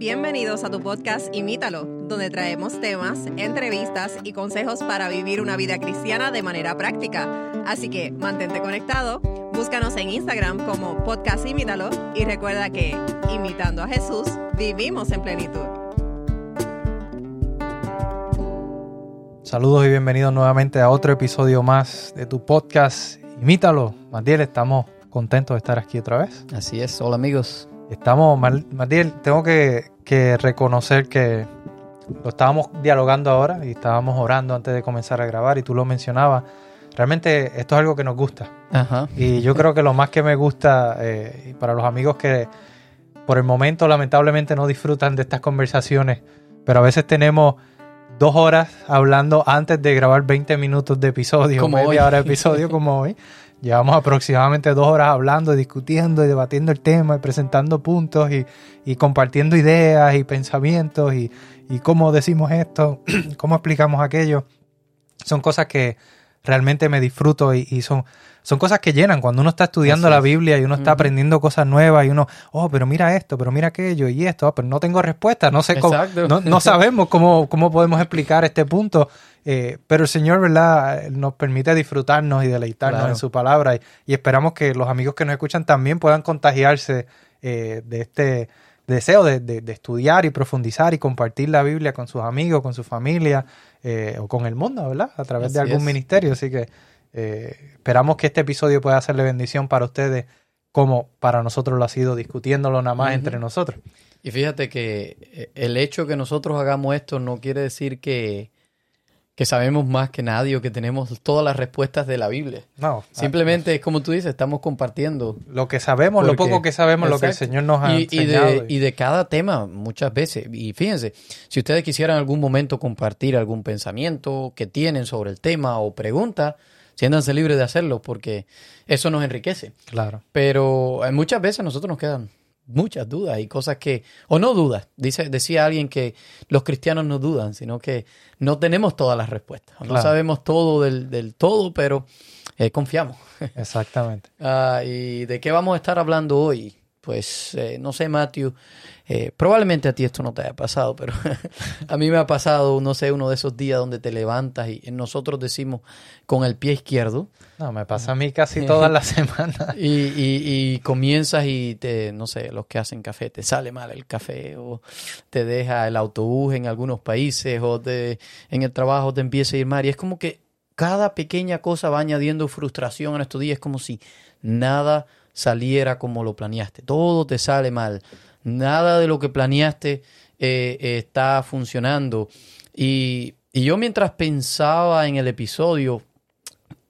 Bienvenidos a tu podcast Imítalo, donde traemos temas, entrevistas y consejos para vivir una vida cristiana de manera práctica. Así que mantente conectado, búscanos en Instagram como podcast Imítalo y recuerda que, imitando a Jesús, vivimos en plenitud. Saludos y bienvenidos nuevamente a otro episodio más de tu podcast Imítalo. Matiel, estamos contentos de estar aquí otra vez. Así es, hola amigos. Estamos, Matiel, tengo que, que reconocer que lo estábamos dialogando ahora y estábamos orando antes de comenzar a grabar y tú lo mencionabas. Realmente esto es algo que nos gusta. Ajá. Y yo creo que lo más que me gusta, eh, para los amigos que por el momento lamentablemente no disfrutan de estas conversaciones, pero a veces tenemos dos horas hablando antes de grabar 20 minutos de episodio, Como media hoy. hora de episodio como hoy. Llevamos aproximadamente dos horas hablando, discutiendo y debatiendo el tema y presentando puntos y, compartiendo ideas y pensamientos y, y cómo decimos esto, cómo explicamos aquello. Son cosas que realmente me disfruto y, y son, son cosas que llenan cuando uno está estudiando la. Biblia y uno está aprendiendo cosas nuevas y uno, oh, pero mira esto, pero mira aquello y esto, ah, pero no tengo respuesta, no sé cómo, no, no sabemos cómo, cómo podemos explicar este punto, eh, pero el Señor, ¿verdad?, nos permite disfrutarnos y deleitarnos Claro. en su palabra y, y esperamos que los amigos que nos escuchan también puedan contagiarse eh, de este deseo de, de- de estudiar y profundizar y compartir la Biblia con sus amigos, con su familia eh, o con el mundo, ¿verdad?, a través de algún es. ministerio. Así que eh, esperamos que este episodio pueda de bendición para ustedes como para nosotros lo ha sido discutiéndolo nada más entre nosotros. Y fíjate que eh, el hecho que nosotros hagamos esto no quiere decir que, que sabemos más que nadie o que tenemos todas las respuestas de la Biblia. No, Simplemente es como tú dices, estamos compartiendo. lo que sabemos, lo poco que sabemos, lo que el. Señor nos ha Y, y enseñado. de, y de cada tema muchas veces. Y fíjense, si ustedes quisieran en algún momento compartir algún pensamiento que tienen sobre el tema o pregunta, siéntanse libres de hacerlo porque eso nos enriquece. Claro. Pero eh, muchas veces nosotros nos quedan muchas dudas y cosas que, o no dudas, dice, decía alguien que los cristianos no dudan, sino que no tenemos todas las respuestas. No sabemos todo del, del todo, pero eh, confiamos. Exactamente. Ah, ¿Y de qué vamos a estar hablando hoy? Pues eh, no sé, Matthew. eh, probablemente a ti esto no te haya pasado, pero a mí me ha pasado, no sé, uno de esos días donde te levantas y nosotros decimos con el pie izquierdo No, me pasa a mí casi todas las semanas. y, y- y comienzas y te, no sé, los que hacen café, te sale mal el café o te deja el autobús en algunos países o te, en el trabajo te empieza a ir mal. Y es como que cada pequeña cosa va añadiendo frustración en estos días. Es como si nada saliera como lo planeaste. Todo te sale mal. Nada de lo que planeaste eh, eh, está funcionando. Y, y yo mientras pensaba en el episodio,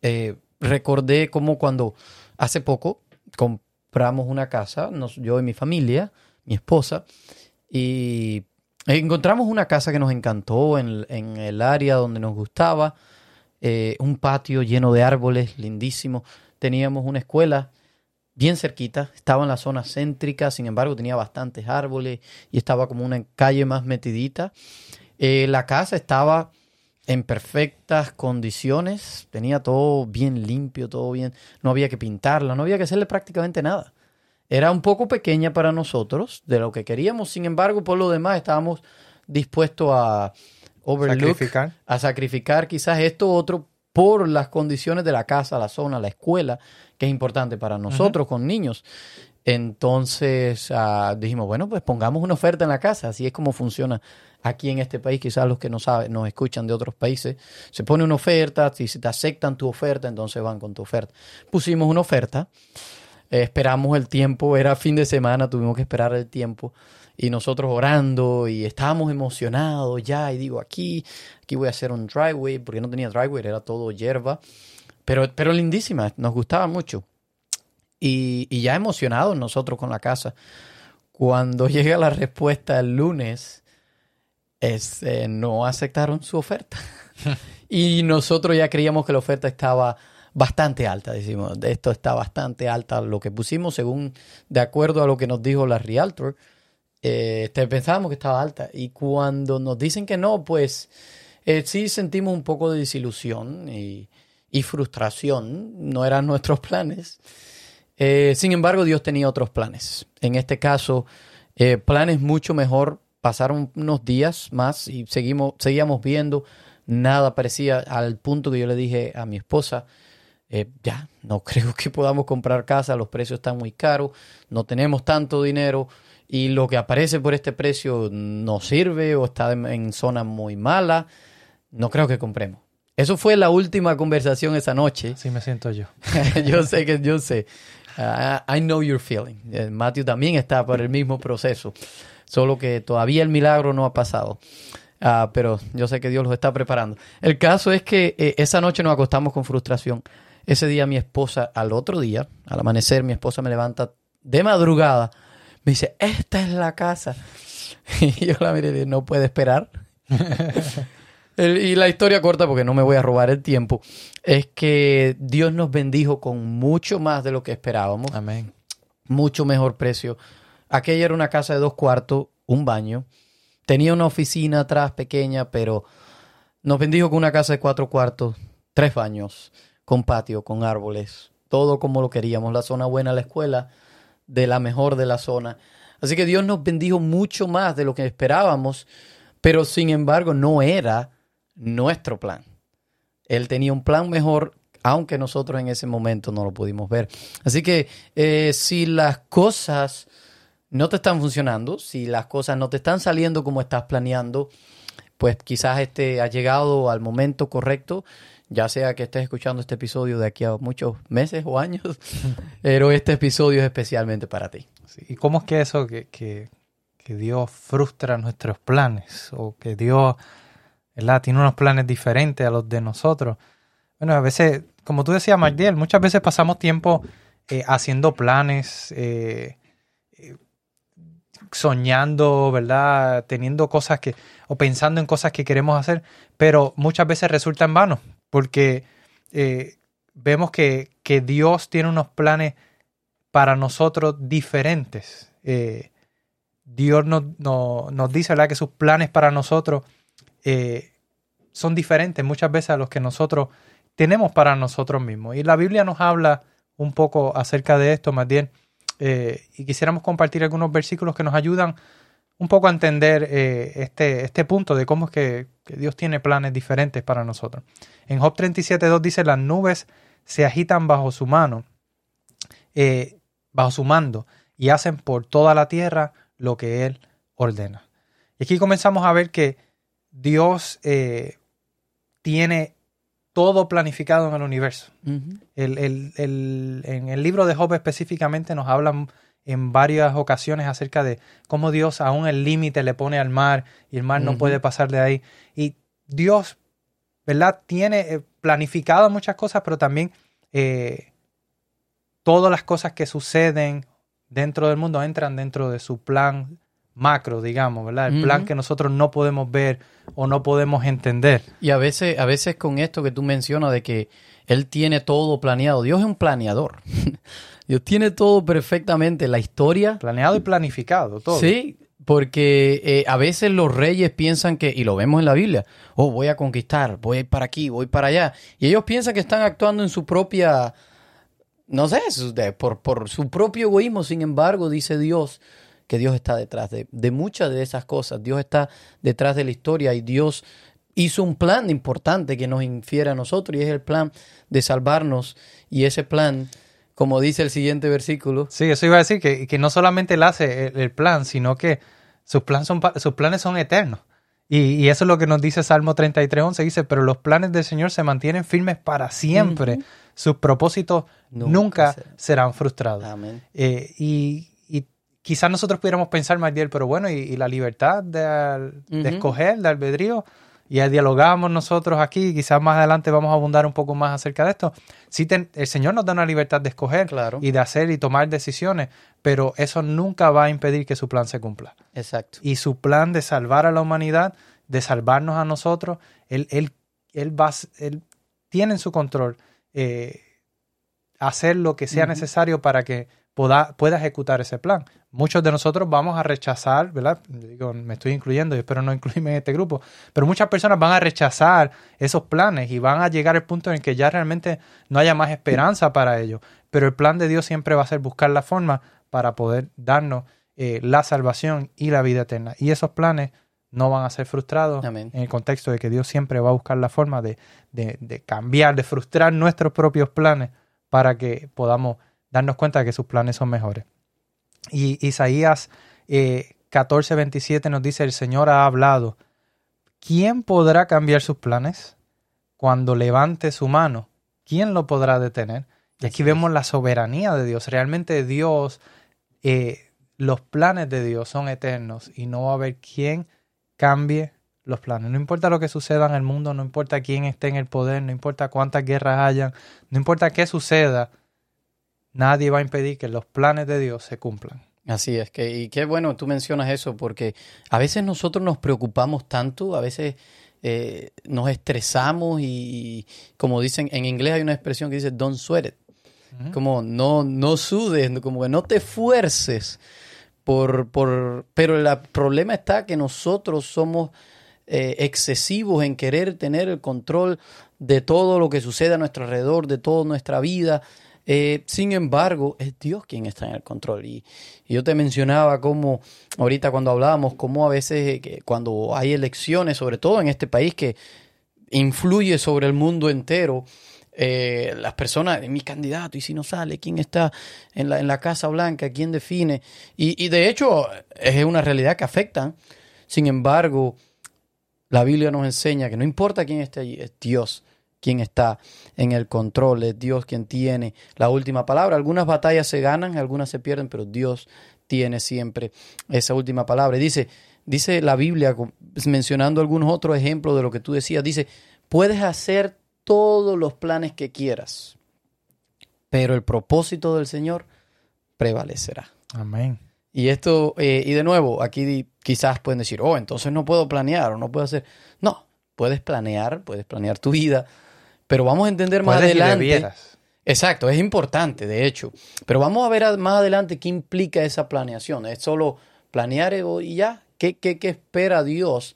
eh, recordé como cuando hace poco compramos una casa, nos- yo y mi familia, mi esposa, y encontramos una casa que nos encantó en, en el área donde nos gustaba, un patio lleno de árboles, lindísimo. Teníamos una escuela bien cerquita, estaba en la zona céntrica, sin embargo tenía bastantes árboles y estaba como una calle más metidita. Eh, la casa estaba en perfectas condiciones, tenía todo bien limpio, todo bien, no había que pintarla, no había que hacerle prácticamente nada. Era un poco pequeña para nosotros, de lo que queríamos, sin embargo, por lo demás estábamos dispuestos a overlook, Sacrificar. a sacrificar quizás esto u otro por las condiciones de la casa, la zona, la escuela, que es importante para nosotros con niños. Entonces ah, dijimos, bueno, pues pongamos una oferta en la casa, así es como funciona aquí en este país, quizás los que no saben, nos escuchan de otros países, se pone una oferta, si te aceptan tu oferta, entonces van con tu oferta. Pusimos una oferta, eh, esperamos el tiempo, era fin de semana, tuvimos que esperar el tiempo y nosotros orando y estábamos emocionados ya y digo aquí, aquí voy a hacer un driveway porque no tenía driveway, era todo hierba, pero, pero lindísima, nos gustaba mucho y, y ya emocionados nosotros con la casa. Cuando llega la respuesta el lunes, es, eh, no aceptaron su oferta. y nosotros ya creíamos que la oferta estaba bastante alta, decimos, esto está bastante alta, lo que pusimos según, de acuerdo a lo que nos dijo la Realtor, eh, te- pensábamos que estaba alta. Y cuando nos dicen que no, pues eh, sí sentimos un poco de desilusión y, y frustración, no eran nuestros planes. Eh, sin embargo, Dios tenía otros planes. En este caso, Eh, planes mucho mejor. Pasaron unos días más y seguimos, seguíamos viendo. Nada parecía al punto que yo le dije a mi esposa, eh, ya, no creo que podamos comprar casa, los precios están muy caros, no tenemos tanto dinero y lo que aparece por este precio no sirve o está en, en zona muy mala, no creo que compremos. Eso fue la última conversación esa noche. Así me siento yo. yo sé que yo sé. Uh, I know your feeling. Eh, Matthew también está por el mismo proceso, solo que todavía el milagro no ha pasado. Uh, pero yo sé que Dios los está preparando. El caso es que eh, esa noche nos acostamos con frustración. Ese día mi esposa, al otro día, al amanecer, mi esposa me levanta de madrugada. Me dice, esta es la casa. Y yo la miré y dije, no puede esperar. El- y la historia corta, porque no me voy a robar el tiempo, es que Dios nos bendijo con mucho más de lo que esperábamos, Amén. mucho mejor precio. Aquella era una casa de dos cuartos, un baño. Tenía una oficina atrás pequeña, pero nos bendijo con una casa de cuatro cuartos, tres baños, con patio, con árboles, todo como lo queríamos. La zona buena, la escuela, de la mejor de la zona. Así que Dios nos bendijo mucho más de lo que esperábamos, pero sin embargo no era nuestro plan. Él tenía un plan mejor, aunque nosotros en ese momento no lo pudimos ver. Así que eh, si las cosas no te están funcionando, si las cosas no te están saliendo como estás planeando, pues quizás este ha llegado al momento correcto, ya sea que estés escuchando este episodio de aquí a muchos meses o años, pero este episodio es especialmente para ti. Sí, ¿Y cómo es que eso, que, que, que Dios frustra nuestros planes o que Dios ¿verdad? tiene unos planes diferentes a los de nosotros? Bueno, a veces, como tú decías, Magdiel, muchas veces pasamos tiempo eh, haciendo planes, eh, eh, soñando, ¿verdad? Teniendo cosas que, o pensando en cosas que queremos hacer, pero muchas veces resulta en vano, porque vemos que, que Dios tiene unos planes para nosotros diferentes. Dios nos, nos, nos dice ¿verdad? que sus planes para nosotros eh, son diferentes muchas veces a los que nosotros tenemos para nosotros mismos. Y la Biblia nos habla un poco acerca de esto, más bien, eh, y quisiéramos compartir algunos versículos que nos ayudan un poco a entender eh, este, este punto de cómo es que, Dios tiene planes diferentes para nosotros. En Job 37.2 dice, las nubes se agitan bajo su mano, bajo su mando, y hacen por toda la tierra lo que Él ordena. Y aquí comenzamos a ver que Dios eh, tiene todo planificado en el universo. El, el, el, en el libro de Job específicamente nos hablan en varias ocasiones acerca de cómo Dios aún el límite le pone al mar y el mar no puede pasar de ahí. Y Dios, ¿verdad? Tiene eh, planificado muchas cosas, pero también eh, todas las cosas que suceden dentro del mundo entran dentro de su plan macro, digamos, ¿verdad? El plan que nosotros no podemos ver o no podemos entender. Y a veces, a veces con esto que tú mencionas de que Él tiene todo planeado, Dios es un planeador. Dios tiene todo perfectamente, la historia. Planeado y planificado, todo. Sí, porque eh, a veces los reyes piensan que, y lo vemos en la Biblia, oh, voy a conquistar, voy a ir para aquí, voy para allá. Y ellos piensan que están actuando en su propia, no sé, por, por su propio egoísmo. Sin embargo, dice Dios que Dios está detrás de, de muchas de esas cosas. Dios está detrás de la historia y Dios hizo un plan importante que nos infiere a nosotros y es el plan de salvarnos. Y ese plan, como dice el siguiente versículo, Sí, eso iba a decir que, que no solamente él hace el, el plan, sino que sus, plan son, sus planes son eternos. Y, y eso es lo que nos dice Salmo 33.11. Dice, pero los planes del Señor se mantienen firmes para siempre. Sus propósitos Nunca nunca, serán. serán frustrados. amén. Eh, y quizás nosotros pudiéramos pensar, Magdiel, pero bueno, y, y la libertad de, escoger, de albedrío, y ya dialogamos nosotros aquí, quizás más adelante vamos a abundar un poco más acerca de esto. Sí, ten- el Señor nos da una libertad de escoger Claro. y de hacer y tomar decisiones, pero eso nunca va a impedir que su plan se cumpla. Exacto. Y su plan de salvar a la humanidad, de salvarnos a nosotros, Él, él, él, va, él tiene en su control eh, hacer lo que sea necesario para que pueda, pueda ejecutar ese plan. Muchos de nosotros vamos a rechazar, ¿verdad? Digo, me estoy incluyendo y espero no incluirme en este grupo, pero muchas personas van a rechazar esos planes y van a llegar al punto en que ya realmente no haya más esperanza para ellos. Pero el plan de Dios siempre va a ser buscar la forma para poder darnos eh, la salvación y la vida eterna. Y esos planes no van a ser frustrados Amén. en el contexto de que Dios siempre va a buscar la forma de, de- de cambiar, de frustrar nuestros propios planes para que podamos darnos cuenta de que sus planes son mejores. Y Isaías eh, 14, 27 nos dice, el Señor ha hablado, ¿quién podrá cambiar sus planes? Cuando levante su mano, ¿quién lo podrá detener? Y aquí vemos la soberanía de Dios. Realmente Dios, eh, los planes de Dios son eternos y no va a haber quien cambie los planes. No importa lo que suceda en el mundo, no importa quién esté en el poder, no importa cuántas guerras hayan, no importa qué suceda, nadie va a impedir que los planes de Dios se cumplan. Así es, que, y qué bueno tú mencionas eso, porque a veces nosotros nos preocupamos tanto, a veces eh, nos estresamos y, como dicen, en inglés hay una expresión que dice don't sweat it, como no, no sudes, como que no te esfuerces por, por, pero el problema está que nosotros somos eh, excesivos en querer tener el control de todo lo que sucede a nuestro alrededor, de toda nuestra vida. Eh, sin embargo, es Dios quien está en el control. Y, yo te mencionaba cómo, ahorita cuando hablábamos, cómo a veces eh, cuando hay elecciones, sobre todo en este país que influye sobre el mundo entero, eh, las personas, mi candidato, y si no sale, quién está en la, en la Casa Blanca, quién define. Y, y de hecho es una realidad que afecta. Sin embargo, la Biblia nos enseña que no importa quién esté allí, es Dios quien está en el control, es Dios quien tiene la última palabra. Algunas batallas se ganan, algunas se pierden, pero Dios tiene siempre esa última palabra. Y dice, dice la Biblia, mencionando algunos otros ejemplos de lo que tú decías, dice, puedes hacer todos los planes que quieras, pero el propósito del Señor prevalecerá. Amén. Y esto, eh, y de nuevo, aquí quizás pueden decir, oh, entonces no puedo planear o no puedo hacer. No, puedes planear, puedes planear tu vida, pero vamos a entender más adelante. Exacto, es importante, de hecho. Pero vamos a ver más adelante qué implica esa planeación. ¿Es solo planear y ya? ¿Qué, qué, qué espera Dios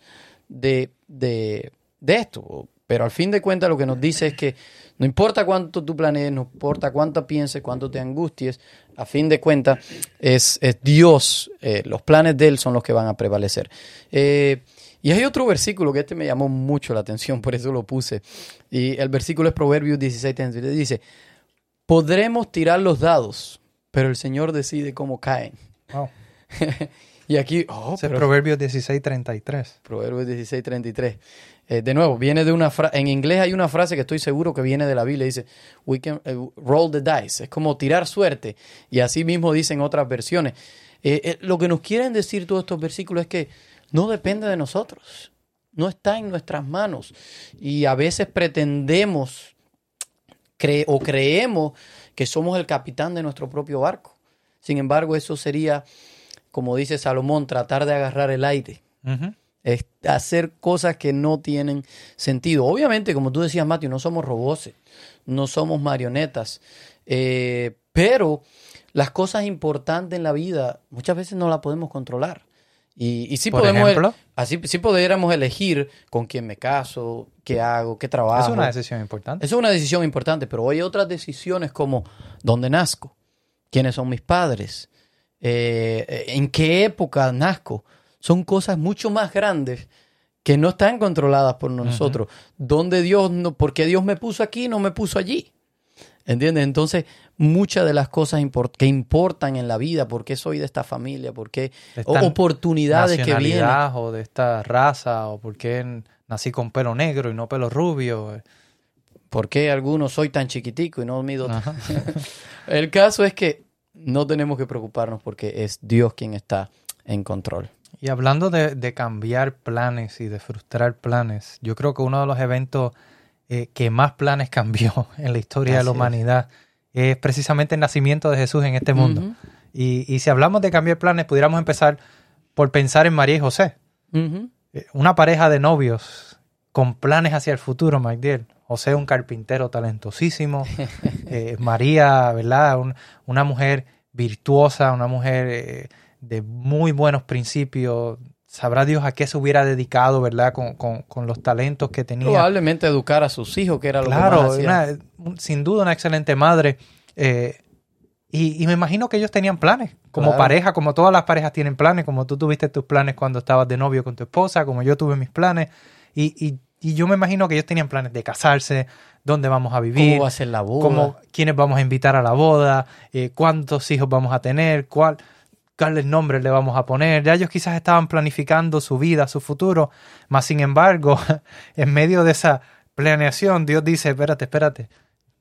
de, de, de esto? Pero al fin de cuentas lo que nos dice es que no importa cuánto tú planees, no importa cuánto pienses, cuánto te angusties, a fin de cuentas es, es Dios, eh, los planes de Él son los que van a prevalecer. Eh, y hay otro versículo que este me llamó mucho la atención, por eso lo puse. Y el versículo es Proverbios 16, 33, dice, podremos tirar los dados, pero el Señor decide cómo caen. Wow. y aquí, oh, pero- Proverbios 16, 33. Proverbios 16, 33. Eh, de nuevo, viene de una frase, en inglés hay una frase que estoy seguro que viene de la Biblia, dice, we can eh, roll the dice, es como tirar suerte, y así mismo dicen otras versiones. Eh, eh, lo que nos quieren decir todos estos versículos es que no depende de nosotros, no está en nuestras manos, y a veces pretendemos cre- o creemos que somos el capitán de nuestro propio barco. Sin embargo, eso sería, como dice Salomón, tratar de agarrar el aire es hacer cosas que no tienen sentido. Obviamente, como tú decías, Matthew, no somos robots, no somos marionetas, eh, pero las cosas importantes en la vida muchas veces no las podemos controlar. Y, y sí Por podemos, ejemplo, así sí pudiéramos elegir con quién me caso, qué hago, qué trabajo. es una decisión importante. Es una decisión importante, pero hay otras decisiones como dónde nazco, quiénes son mis padres, eh, en qué época nazco. Son cosas mucho más grandes que no están controladas por nosotros. ¿Dónde Dios, no, por qué Dios me puso aquí y no me puso allí? ¿Entiendes? Entonces, muchas de las cosas import- que importan en la vida, por qué soy de esta familia, por qué oportunidades que vienen. o de esta raza o por qué nací con pelo negro y no pelo rubio. ¿Por qué algunos soy tan chiquitico y no mido. El caso es que no tenemos que preocuparnos porque es Dios quien está en control. Y hablando de, de cambiar planes y de frustrar planes, yo creo que uno de los eventos eh, que más planes cambió en la historia de la humanidad es precisamente el nacimiento de Jesús en este mundo. Y, y si hablamos de cambiar planes, pudiéramos empezar por pensar en María y José. Eh, una pareja de novios con planes hacia el futuro, Magdiel. José, un carpintero talentosísimo. Eh, María, ¿verdad? Un- una mujer virtuosa, una mujer eh, de muy buenos principios. Sabrá Dios a qué se hubiera dedicado, ¿verdad? Con, con- con los talentos que tenía. Probablemente educar a sus hijos, que era lo que Claro, más hacía. una- un- sin duda una excelente madre. eh, Y, y me imagino que ellos tenían planes, como Claro. pareja, como todas las parejas tienen planes, como tú tuviste tus planes cuando estabas de novio con tu esposa, como yo tuve mis planes. Y, y- y yo me imagino que ellos tenían planes de casarse, dónde vamos a vivir, ¿Cómo va a ser la boda? cómo- quiénes vamos a invitar a la boda, eh, cuántos hijos vamos a tener, cuál, cuáles nombres le vamos a poner. Ya ellos quizás estaban planificando su vida, su futuro, más sin embargo, en medio de esa planeación, Dios dice, espérate, espérate,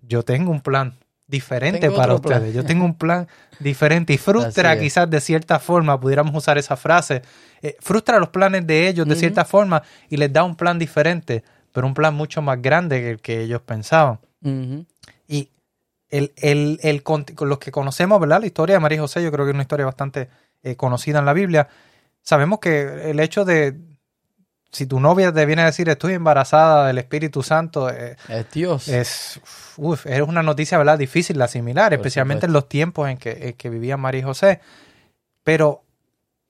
yo tengo un plan diferente Tengo para plan. ustedes, yo tengo un plan diferente y frustra quizás de cierta forma, pudiéramos usar esa frase, eh, frustra los planes de ellos de cierta forma y les da un plan diferente, pero un plan mucho más grande que el que ellos pensaban. El, los que conocemos, ¿verdad? La historia de María y José, yo creo que es una historia bastante eh, conocida en la Biblia. Sabemos que el hecho de, si tu novia te viene a decir estoy embarazada del Espíritu Santo, eh, Es Dios. es, uf, es una noticia, ¿verdad? Difícil de asimilar, Por especialmente supuesto. en los tiempos en que, en que vivían María y José. Pero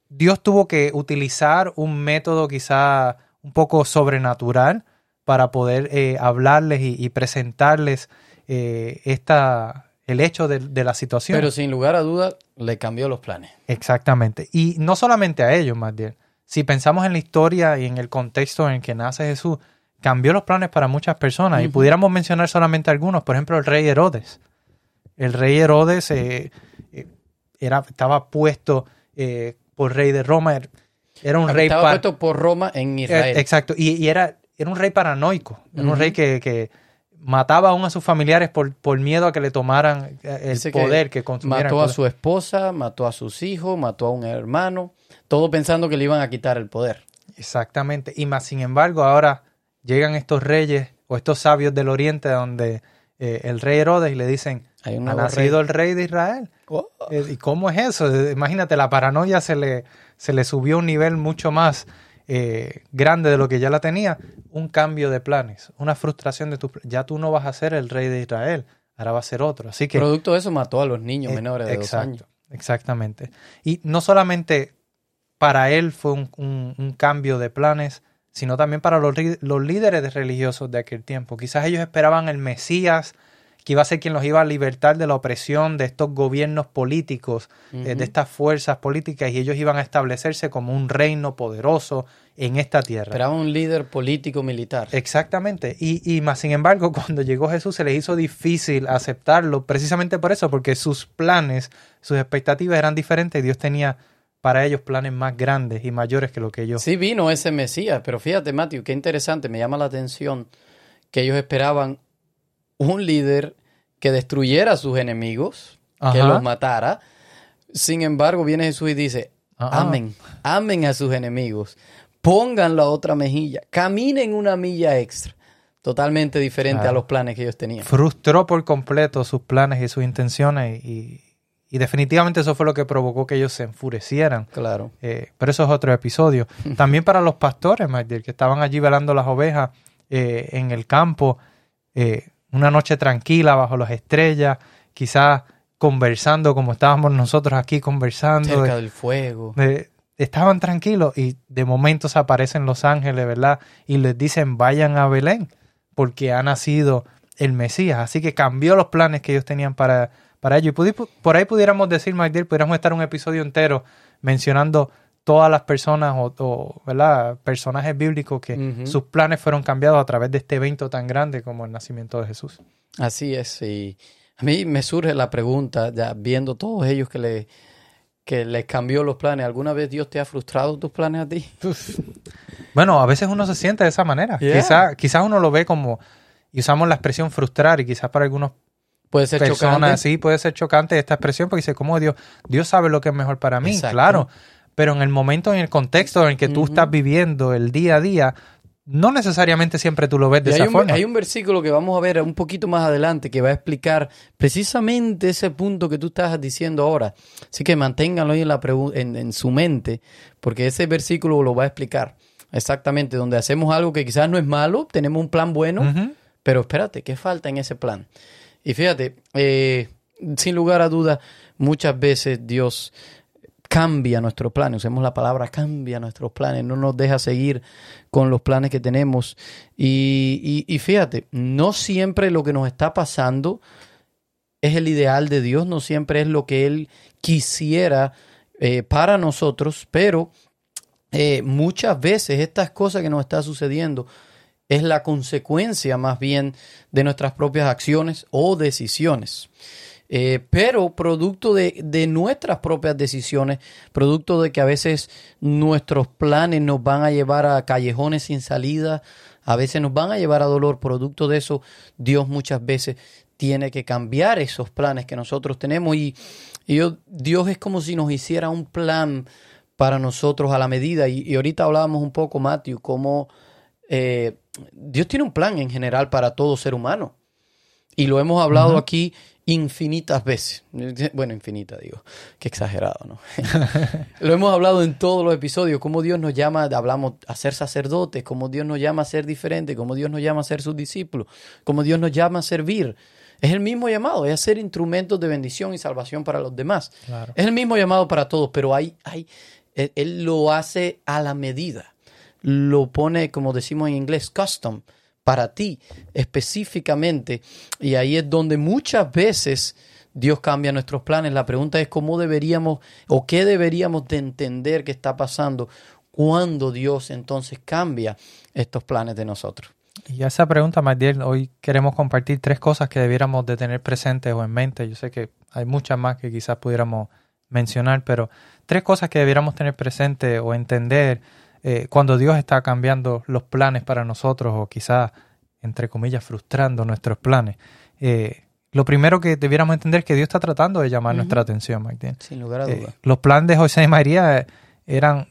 Dios tuvo que utilizar un método quizá un poco sobrenatural para poder eh, hablarles y, y presentarles eh, esta, el hecho de, de la situación. Pero sin lugar a dudas, le cambió los planes. Exactamente. Y no solamente a ellos, más bien. Si pensamos en la historia y en el contexto en el que nace Jesús, cambió los planes para muchas personas. Y pudiéramos mencionar solamente algunos. Por ejemplo, el rey Herodes. El rey Herodes eh, eh, era, estaba puesto eh, por rey de Roma. Era un rey Estaba puesto por Roma en Israel. eh, Exacto. Y, y era, era un rey paranoico. Era un rey que, que mataba aún a sus familiares por, por miedo a que le tomaran eh, el Dice que poder, que, consumieran mató a poder. su esposa, mató a sus hijos, mató a un hermano, todo pensando que le iban a quitar el poder. Exactamente. Y más sin embargo, ahora llegan estos reyes o estos sabios del oriente donde eh, el rey Herodes y le dicen, Hay un ha nacido rey. el rey de Israel. Oh, Eh, ¿Y cómo es eso? Imagínate, la paranoia se le, se le subió a un nivel mucho más eh, grande de lo que ya la tenía. Un cambio de planes, una frustración de tu Ya tú no vas a ser el rey de Israel, ahora va a ser otro. Así que... Producto de eso mató a los niños Eh, menores de dos años. Exactamente. Y no solamente para él fue un, un- un cambio de planes, sino también para los, los líderes religiosos de aquel tiempo. Quizás ellos esperaban el Mesías, que iba a ser quien los iba a libertar de la opresión de estos gobiernos políticos, eh, de estas fuerzas políticas, y ellos iban a establecerse como un reino poderoso en esta tierra. Esperaba un líder político militar. Exactamente. Y, y más sin embargo, cuando llegó Jesús se les hizo difícil aceptarlo, precisamente por eso, porque sus planes, sus expectativas eran diferentes y Dios tenía para ellos planes más grandes y mayores que lo que ellos. Sí vino ese Mesías, pero fíjate, Matthew, qué interesante, me llama la atención que ellos esperaban un líder que destruyera a sus enemigos, que los matara. Sin embargo, viene Jesús y dice, Ajá. amen, amen a sus enemigos, pongan la otra mejilla, caminen una milla extra. Totalmente diferente Claro. a los planes que ellos tenían. Frustró por completo sus planes y sus intenciones y, y definitivamente eso fue lo que provocó que ellos se enfurecieran. Claro. Eh, pero eso es otro episodio. También para los pastores, Magdiel, que estaban allí velando las ovejas eh, en el campo, eh, una noche tranquila bajo las estrellas, quizás conversando como estábamos nosotros aquí conversando. Cerca de- del fuego. de- estaban tranquilos y de momento se aparecen los ángeles, ¿verdad? Y les dicen, vayan a Belén, porque ha nacido el Mesías. Así que cambió los planes que ellos tenían para, para ello. Y por ahí pudiéramos decir, Magdiel, pudiéramos estar un episodio entero mencionando todas las personas o, o, ¿verdad? personajes bíblicos que sus planes fueron cambiados a través de este evento tan grande como el nacimiento de Jesús. Así es, y a mí me surge la pregunta, ya viendo todos ellos que le que les cambió los planes, ¿alguna vez Dios te ha frustrado tus planes a ti? Bueno, a veces uno se siente de esa manera. Yeah. Quizás quizás uno lo ve como, y usamos la expresión frustrar, y quizás para algunos Puede ser personas chocante. sí puede ser chocante esta expresión porque dice, ¿cómo Dios? Dios sabe lo que es mejor para mí, Exacto. claro. Pero en el momento, en el contexto en el que tú estás viviendo el día a día, no necesariamente siempre tú lo ves de Y hay esa un, forma. hay un versículo que vamos a ver un poquito más adelante que va a explicar precisamente ese punto que tú estás diciendo ahora. Así que manténganlo ahí en, la en, en su mente, porque ese versículo lo va a explicar exactamente, donde hacemos algo que quizás no es malo, tenemos un plan bueno. Pero espérate, ¿qué falta en ese plan? Y fíjate, eh, sin lugar a dudas, muchas veces Dios cambia nuestros planes. Usemos la palabra cambia nuestros planes, no nos deja seguir con los planes que tenemos. Y, y- fíjate, no siempre lo que nos está pasando es el ideal de Dios, no siempre es lo que Él quisiera eh, para nosotros, pero eh, muchas veces estas cosas que nos está sucediendo es la consecuencia más bien de nuestras propias acciones o decisiones. Eh, pero producto de, de, nuestras propias decisiones, producto de que a veces nuestros planes nos van a llevar a callejones sin salida, a veces nos van a llevar a dolor, producto de eso Dios muchas veces tiene que cambiar esos planes que nosotros tenemos. Y, Dios es como si nos hiciera un plan para nosotros a la medida. Y, ahorita hablábamos un poco, Matthew, cómo eh, Dios tiene un plan en general para todo ser humano. Y lo hemos hablado aquí infinitas veces. Bueno, infinita digo, qué exagerado, ¿no? Lo hemos hablado en todos los episodios, cómo Dios nos llama, hablamos a ser sacerdotes, cómo Dios nos llama a ser diferentes, cómo Dios nos llama a ser sus discípulos, cómo Dios nos llama a servir. Es el mismo llamado, es hacer instrumentos de bendición y salvación para los demás. Es el mismo llamado para todos, pero hay, hay, él, él lo hace a la medida. Lo pone, como decimos en inglés, custom para ti específicamente. Y ahí es donde muchas veces Dios cambia nuestros planes. La pregunta es cómo deberíamos o qué deberíamos de entender que está pasando cuando Dios entonces cambia estos planes de nosotros. Y a esa pregunta, Magdiel, hoy queremos compartir tres cosas que debiéramos de tener presentes o en mente. Yo sé que hay muchas más que quizás pudiéramos mencionar, pero tres cosas que debiéramos tener presentes o entender eh, cuando Dios está cambiando los planes para nosotros o quizás, entre comillas, frustrando nuestros planes. Eh, lo primero que debiéramos entender es que Dios está tratando de llamar nuestra atención, Mike. Sin lugar a dudas. Eh, los planes de José y María eran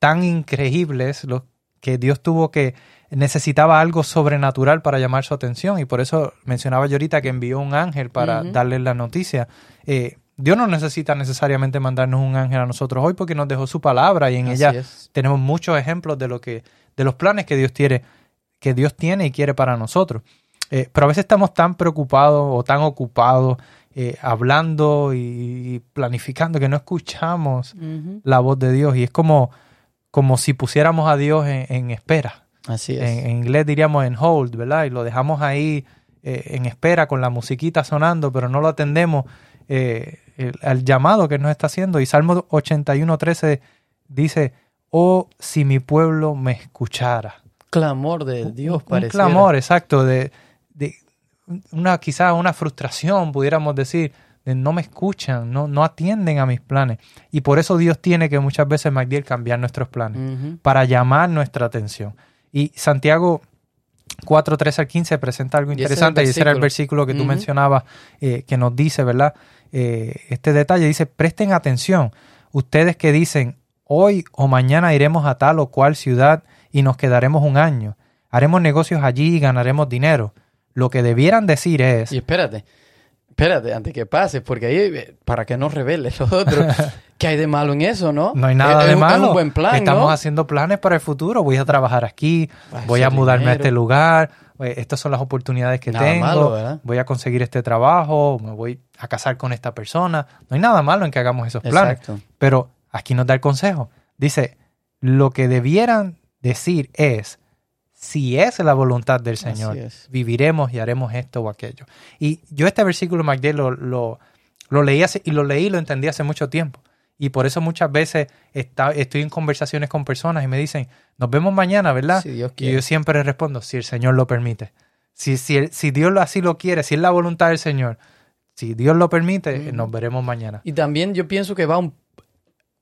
tan increíbles los que Dios tuvo que necesitaba algo sobrenatural para llamar su atención y por eso mencionaba yo ahorita que envió un ángel para darle la noticia. Dios no necesita necesariamente mandarnos un ángel a nosotros hoy porque nos dejó su palabra y en ella tenemos muchos ejemplos de lo que, de los planes que Dios tiene, que Dios tiene y quiere para nosotros. Eh, pero a veces estamos tan preocupados o tan ocupados eh, hablando y planificando que no escuchamos la voz de Dios y es como, como si pusiéramos a Dios en, espera. Así es. En, inglés diríamos en hold, ¿verdad? Y lo dejamos ahí eh, en espera con la musiquita sonando, pero no lo atendemos eh, el, llamado que nos está haciendo. Y Salmo 81.13 dice, oh, si mi pueblo me escuchara. Clamor de Dios, un, un clamor, exacto, de, de una quizás una frustración, pudiéramos decir, de no me escuchan, no, no atienden a mis planes. Y por eso Dios tiene que muchas veces, MacDill, cambiar nuestros planes, para llamar nuestra atención. Y Santiago 4, 13 al 15 presenta algo interesante, y ese, era el versículo que tú mencionabas, eh, que nos dice, ¿verdad? Eh, este detalle. Dice, presten atención, ustedes que dicen, hoy o mañana iremos a tal o cual ciudad y nos quedaremos un año, haremos negocios allí y ganaremos dinero. Lo que debieran decir es... Y espérate, espérate, antes que pase, porque ahí, eh, para que no reveles los otros, ¿qué hay de malo en eso, no? No hay nada de malo. Es un buen plan, Estamos haciendo planes para el futuro. Voy a trabajar aquí, voy a mudarme a este lugar, estas son las oportunidades que tengo, voy a conseguir este trabajo, me voy a casar con esta persona. No hay nada malo en que hagamos esos planes. Pero aquí nos da el consejo. Dice, lo que debieran decir es, si es la voluntad del Señor, viviremos y haremos esto o aquello. Y yo este versículo, Magdalena, lo, lo, lo leí y lo leí y lo entendí hace mucho tiempo. Y por eso muchas veces estoy en conversaciones con personas y me dicen, nos vemos mañana, ¿verdad? y yo siempre respondo, si el Señor lo permite. Si, si, si Dios así lo quiere, si es la voluntad del Señor, si Dios lo permite, nos veremos mañana. Y también yo pienso que va un...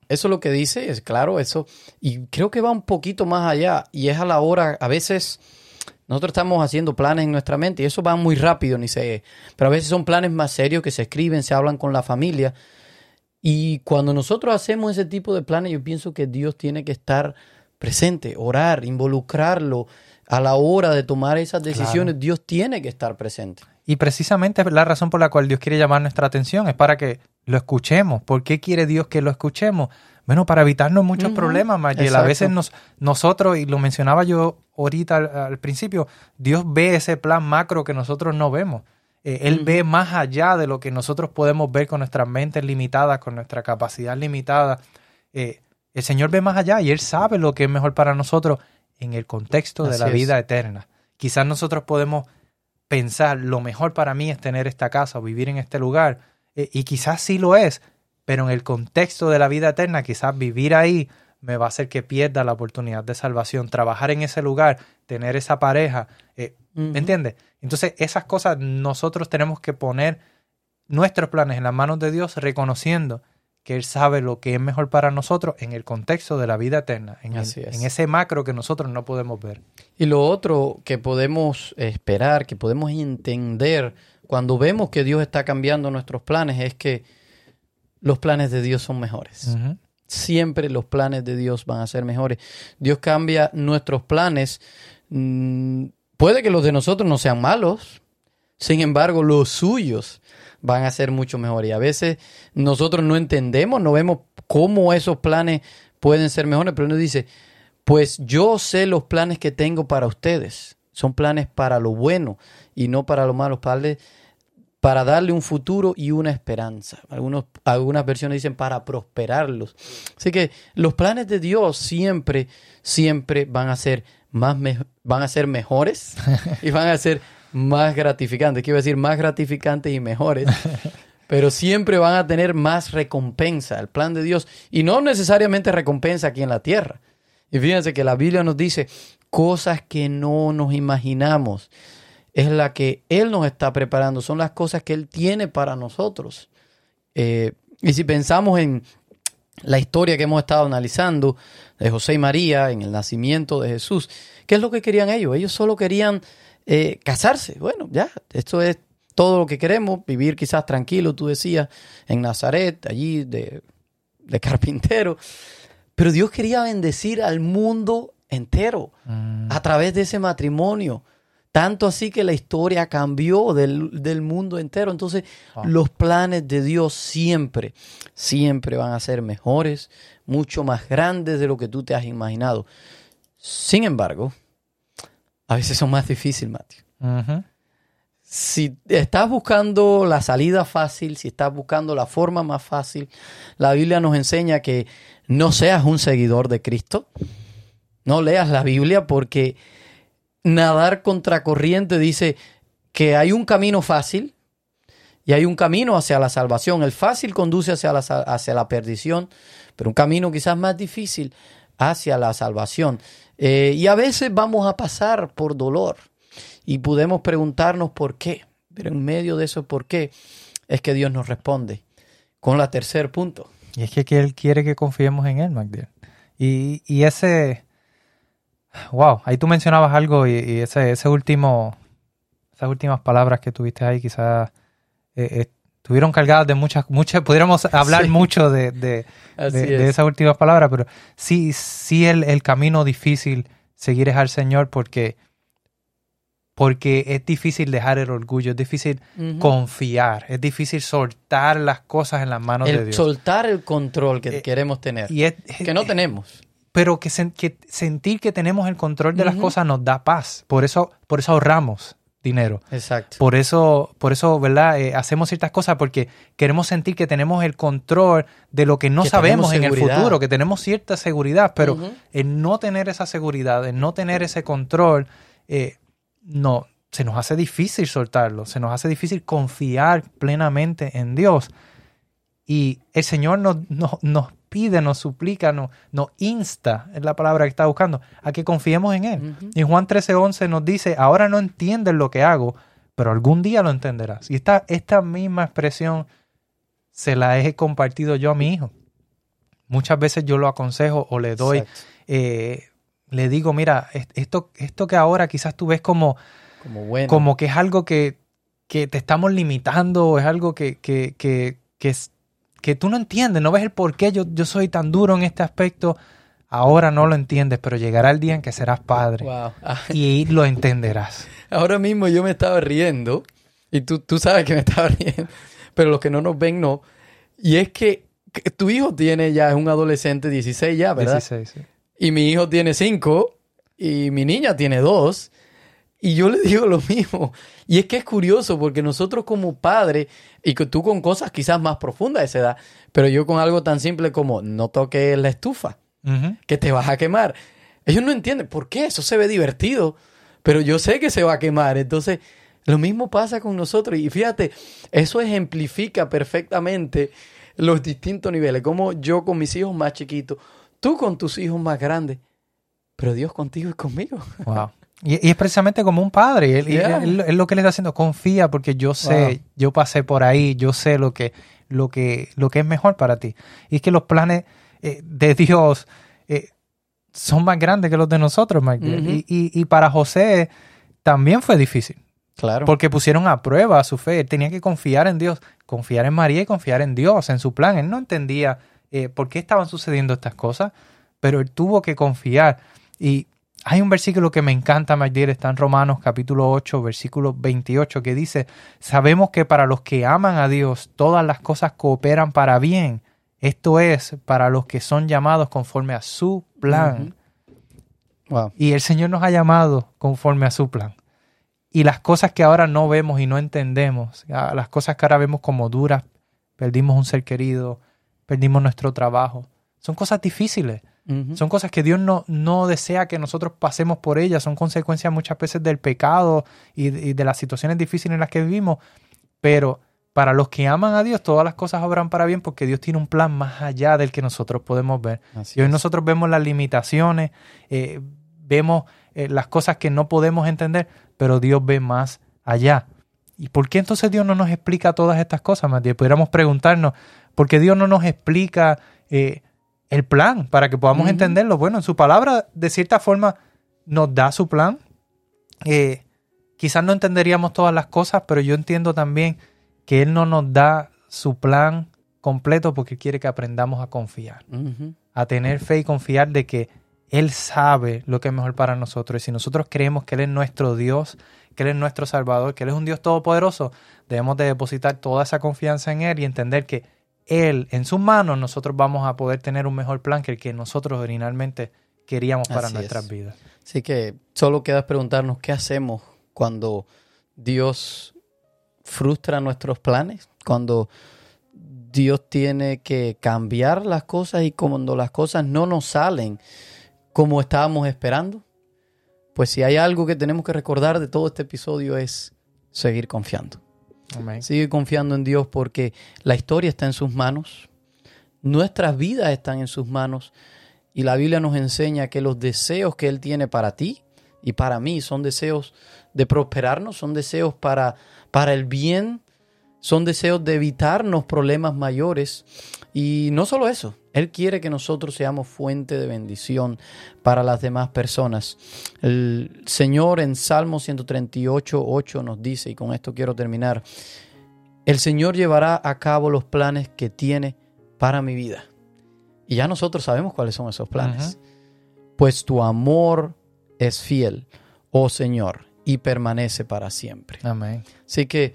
Eso lo que dice es claro, eso. Y creo que va un poquito más allá. Y es a la hora, a veces nosotros estamos haciendo planes en nuestra mente y eso va muy rápido, ni sé. Pero a veces son planes más serios que se escriben, se hablan con la familia. Y cuando nosotros hacemos ese tipo de planes, yo pienso que Dios tiene que estar presente, orar, involucrarlo. A la hora de tomar esas decisiones, Dios tiene que estar presente. Y precisamente la razón por la cual Dios quiere llamar nuestra atención es para que lo escuchemos. ¿Por qué quiere Dios que lo escuchemos? Bueno, para evitarnos muchos problemas, Mayel. A veces nos, nosotros, y lo mencionaba yo ahorita al, principio, Dios ve ese plan macro que nosotros no vemos. Eh, él ve más allá de lo que nosotros podemos ver con nuestras mentes limitadas, con nuestra capacidad limitada. Eh, el Señor ve más allá y Él sabe lo que es mejor para nosotros en el contexto de la vida eterna. Quizás nosotros podemos pensar, lo mejor para mí es tener esta casa o vivir en este lugar. Eh, y quizás sí lo es, pero en el contexto de la vida eterna, quizás vivir ahí me va a hacer que pierda la oportunidad de salvación. Trabajar en ese lugar, tener esa pareja, eh, ¿me entiendes? Entonces, esas cosas nosotros tenemos que poner nuestros planes en las manos de Dios, reconociendo que Él sabe lo que es mejor para nosotros en el contexto de la vida eterna, en, en, ese macro que nosotros no podemos ver. Y lo otro que podemos esperar, que podemos entender cuando vemos que Dios está cambiando nuestros planes, es que los planes de Dios son mejores. Siempre los planes de Dios van a ser mejores. Dios cambia nuestros planes. Mm, puede que los de nosotros no sean malos, sin embargo, los suyos van a ser mucho mejores. Y a veces nosotros no entendemos, no vemos cómo esos planes pueden ser mejores, pero uno dice, pues yo sé los planes que tengo para ustedes. Son planes para lo bueno y no para lo malo, para, para darle un futuro y una esperanza. Algunos, algunas versiones dicen para prosperarlos. Así que los planes de Dios siempre, siempre van a ser más van a ser mejores y van a ser más gratificantes, quiero decir más gratificantes y mejores, pero siempre van a tener más recompensa, el plan de Dios, y no necesariamente recompensa aquí en la tierra. Y fíjense que la Biblia nos dice cosas que no nos imaginamos, es la que Él nos está preparando, son las cosas que Él tiene para nosotros. Eh, y si pensamos en la historia que hemos estado analizando de José y María en el nacimiento de Jesús, ¿qué es lo que querían ellos? Ellos solo querían eh, casarse. Bueno, ya, esto es todo lo que queremos, vivir quizás tranquilo, tú decías, en Nazaret, allí de, carpintero. Pero Dios quería bendecir al mundo entero mm. a través de ese matrimonio. Tanto así que la historia cambió del, mundo entero. Entonces, los planes de Dios siempre, siempre van a ser mejores, mucho más grandes de lo que tú te has imaginado. Sin embargo, a veces son más difíciles, Matthew. Si estás buscando la salida fácil, si estás buscando la forma más fácil, la Biblia nos enseña que no seas un seguidor de Cristo. No leas la Biblia porque nadar contracorriente dice que hay un camino fácil y hay un camino hacia la salvación. El fácil conduce hacia la, hacia la perdición, pero un camino quizás más difícil hacia la salvación. Eh, y a veces vamos a pasar por dolor y podemos preguntarnos por qué, pero en medio de eso por qué es que Dios nos responde con la tercer punto. Y es que, Él quiere que confiemos en Él. Y, y ese, wow, ahí tú mencionabas algo y, ese, ese último, esas últimas palabras que tuviste ahí quizás eh, estuvieron cargadas de muchas, muchas, pudiéramos hablar mucho de, de, esas últimas palabras, pero sí, sí el, el, camino difícil seguir es al Señor porque, porque es difícil dejar el orgullo, es difícil confiar, es difícil soltar las cosas en las manos de Dios. Soltar el control que eh, queremos tener, y que no tenemos. Pero que, que, sentir que tenemos el control de las cosas nos da paz, por eso, por eso ahorramos dinero. Exacto. Por eso, por eso, ¿verdad? Eh, hacemos ciertas cosas porque queremos sentir que tenemos el control de lo que no sabemos en el futuro, que tenemos cierta seguridad, pero el no tener esa seguridad, el no tener ese control, eh, no, se nos hace difícil soltarlo, se nos hace difícil confiar plenamente en Dios. Y el Señor nos, nos, nos pide, nos suplica, nos, insta, es la palabra que está buscando, a que confiemos en Él. Y Juan 13:11 nos dice, ahora no entiendes lo que hago, pero algún día lo entenderás. Y esta, esta misma expresión se la he compartido yo a mi hijo. Muchas veces yo lo aconsejo o le doy, eh, le digo, mira, esto, esto que ahora quizás tú ves como, como, bueno. como que es algo que, que te estamos limitando, es algo que, que, que, que que tú no entiendes, no ves el por qué yo, yo soy tan duro en este aspecto, ahora no lo entiendes, pero llegará el día en que serás padre y lo entenderás. Ahora mismo yo me estaba riendo, y tú, tú sabes que me estaba riendo, pero los que no nos ven no. Y es que, tu hijo tiene ya, es un adolescente, 16 ya, ¿verdad? 16, sí. Y mi hijo tiene 5 y mi niña tiene 2. Y yo le digo lo mismo. Y es que es curioso porque nosotros como padres, y que tú con cosas quizás más profundas de esa edad, pero yo con algo tan simple como no toques la estufa, que te vas a quemar. Ellos no entienden por qué, eso se ve divertido, pero yo sé que se va a quemar. Entonces, Lo mismo pasa con nosotros. Y fíjate, eso ejemplifica perfectamente los distintos niveles. Como yo con mis hijos más chiquitos, tú con tus hijos más grandes, pero Dios contigo y conmigo. Wow. Y, es precisamente como un padre. Él, él, lo que le está haciendo, confía porque yo sé, yo pasé por ahí, yo sé lo que, lo que, lo que es mejor para ti. Y es que los planes eh, de Dios eh, son más grandes que los de nosotros, y, y, para José también fue difícil. Claro. Porque pusieron a prueba su fe. Él tenía que confiar en Dios, confiar en María y confiar en Dios, en su plan. Él no entendía eh, por qué estaban sucediendo estas cosas, pero él tuvo que confiar. Y hay un versículo que me encanta, Magdiel, está en Romanos capítulo 8, versículo 28, que dice, sabemos que para los que aman a Dios, todas las cosas cooperan para bien. Esto es, para los que son llamados conforme a su plan. Y el Señor nos ha llamado conforme a su plan. Y las cosas que ahora no vemos y no entendemos, las cosas que ahora vemos como duras, perdimos un ser querido, perdimos nuestro trabajo, son cosas difíciles son cosas que Dios no, no desea que nosotros pasemos por ellas, son consecuencias muchas veces del pecado y, de las situaciones difíciles en las que vivimos, pero para los que aman a Dios, todas las cosas obran para bien porque Dios tiene un plan más allá del que nosotros podemos ver. y hoy nosotros vemos las limitaciones, eh, vemos eh, las cosas que no podemos entender, pero Dios ve más allá. ¿Y por qué entonces Dios no nos explica todas estas cosas, Matías? Pudiéramos preguntarnos, ¿por qué Dios no nos explica eh, el plan para que podamos entenderlo. Bueno, en su palabra, de cierta forma, nos da su plan. Eh, quizás no entenderíamos todas las cosas, pero yo entiendo también que Él no nos da su plan completo porque quiere que aprendamos a confiar, a tener fe y confiar de que Él sabe lo que es mejor para nosotros. Y si nosotros creemos que Él es nuestro Dios, que Él es nuestro Salvador, que Él es un Dios todopoderoso, debemos de depositar toda esa confianza en Él y entender que él en sus manos, nosotros vamos a poder tener un mejor plan que el que nosotros originalmente queríamos para nuestras vidas. Así que solo queda preguntarnos qué hacemos cuando Dios frustra nuestros planes, cuando Dios tiene que cambiar las cosas y cuando las cosas no nos salen como estábamos esperando. Pues si hay algo que tenemos que recordar de todo este episodio es seguir confiando. Sigue confiando en Dios porque la historia está en sus manos, nuestras vidas están en sus manos. Y la Biblia nos enseña que los deseos que Él tiene para ti y para mí son deseos de prosperarnos, son deseos para, para el bien, son deseos de evitarnos problemas mayores. Y no solo eso, él quiere que nosotros seamos fuente de bendición para las demás personas. El Señor en Salmo 138, 8 nos dice, y con esto quiero terminar, el Señor llevará a cabo los planes que tiene para mi vida. Y ya nosotros sabemos cuáles son esos planes. Pues tu amor es fiel, oh Señor, y permanece para siempre. Amén. Así que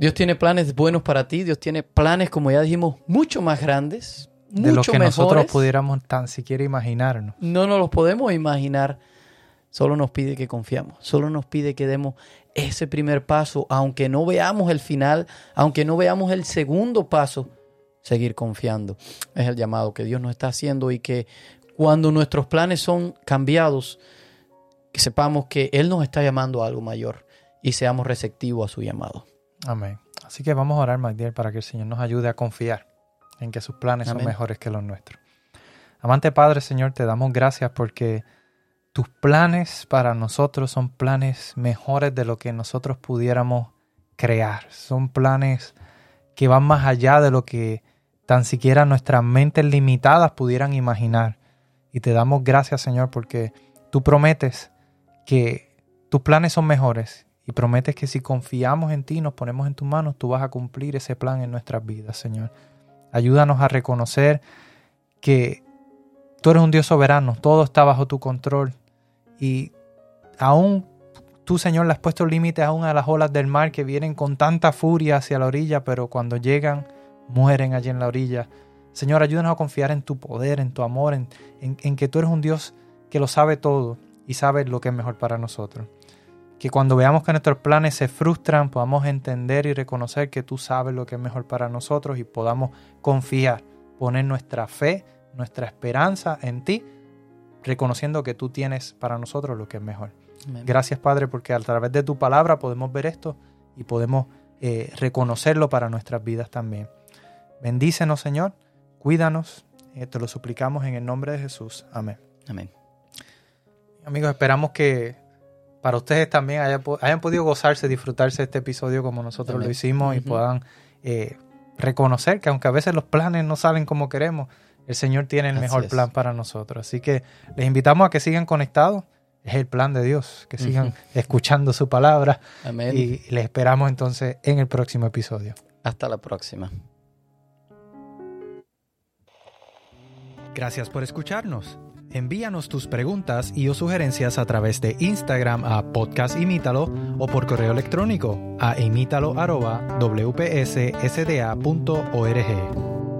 Dios tiene planes buenos para ti, Dios tiene planes, como ya dijimos, mucho más grandes, de lo que nosotros pudiéramos tan siquiera imaginarnos. No nos los podemos imaginar. Solo nos pide que confiamos. Solo nos pide que demos ese primer paso, aunque no veamos el final, aunque no veamos el segundo paso, seguir confiando. Es el llamado que Dios nos está haciendo y que cuando nuestros planes son cambiados, que sepamos que Él nos está llamando a algo mayor y seamos receptivos a su llamado. Amén. Así que vamos a orar, Magdiel, para que el Señor nos ayude a confiar en que sus planes son mejores que los nuestros. Amante Padre, Señor, te damos gracias porque tus planes para nosotros son planes mejores de lo que nosotros pudiéramos crear. Son planes que van más allá de lo que tan siquiera nuestras mentes limitadas pudieran imaginar. Y te damos gracias, Señor, porque tú prometes que tus planes son mejores y prometes que si confiamos en ti, nos ponemos en tus manos, tú vas a cumplir ese plan en nuestras vidas, Señor. Ayúdanos a reconocer que tú eres un Dios soberano, todo está bajo tu control. Y aún tú, Señor, le has puesto límites aún a las olas del mar que vienen con tanta furia hacia la orilla, pero cuando llegan, mueren allí en la orilla. Señor, ayúdanos a confiar en tu poder, en tu amor, en, en que tú eres un Dios que lo sabe todo y sabe lo que es mejor para nosotros que cuando veamos que nuestros planes se frustran, podamos entender y reconocer que tú sabes lo que es mejor para nosotros y podamos confiar, poner nuestra fe, nuestra esperanza en ti, reconociendo que tú tienes para nosotros lo que es mejor. Amén. Gracias, Padre, porque a través de tu palabra podemos ver esto y podemos eh, reconocerlo para nuestras vidas también. Bendícenos, Señor, cuídanos, eh, te lo suplicamos en el nombre de Jesús. Amén. Amén. Amigos, esperamos que para ustedes también haya hayan podido gozarse, disfrutarse de este episodio como nosotros lo hicimos y puedan eh, reconocer que aunque a veces los planes no salen como queremos, el Señor tiene el Así mejor es. plan para nosotros. Así que les invitamos a que sigan conectados. Es el plan de Dios, que sigan escuchando su palabra Amén. y les esperamos entonces en el próximo episodio. Hasta la próxima. Gracias por escucharnos. Envíanos tus preguntas y o sugerencias a través de Instagram a Podcast Imítalo o por correo electrónico a imítalo.wpssda.org.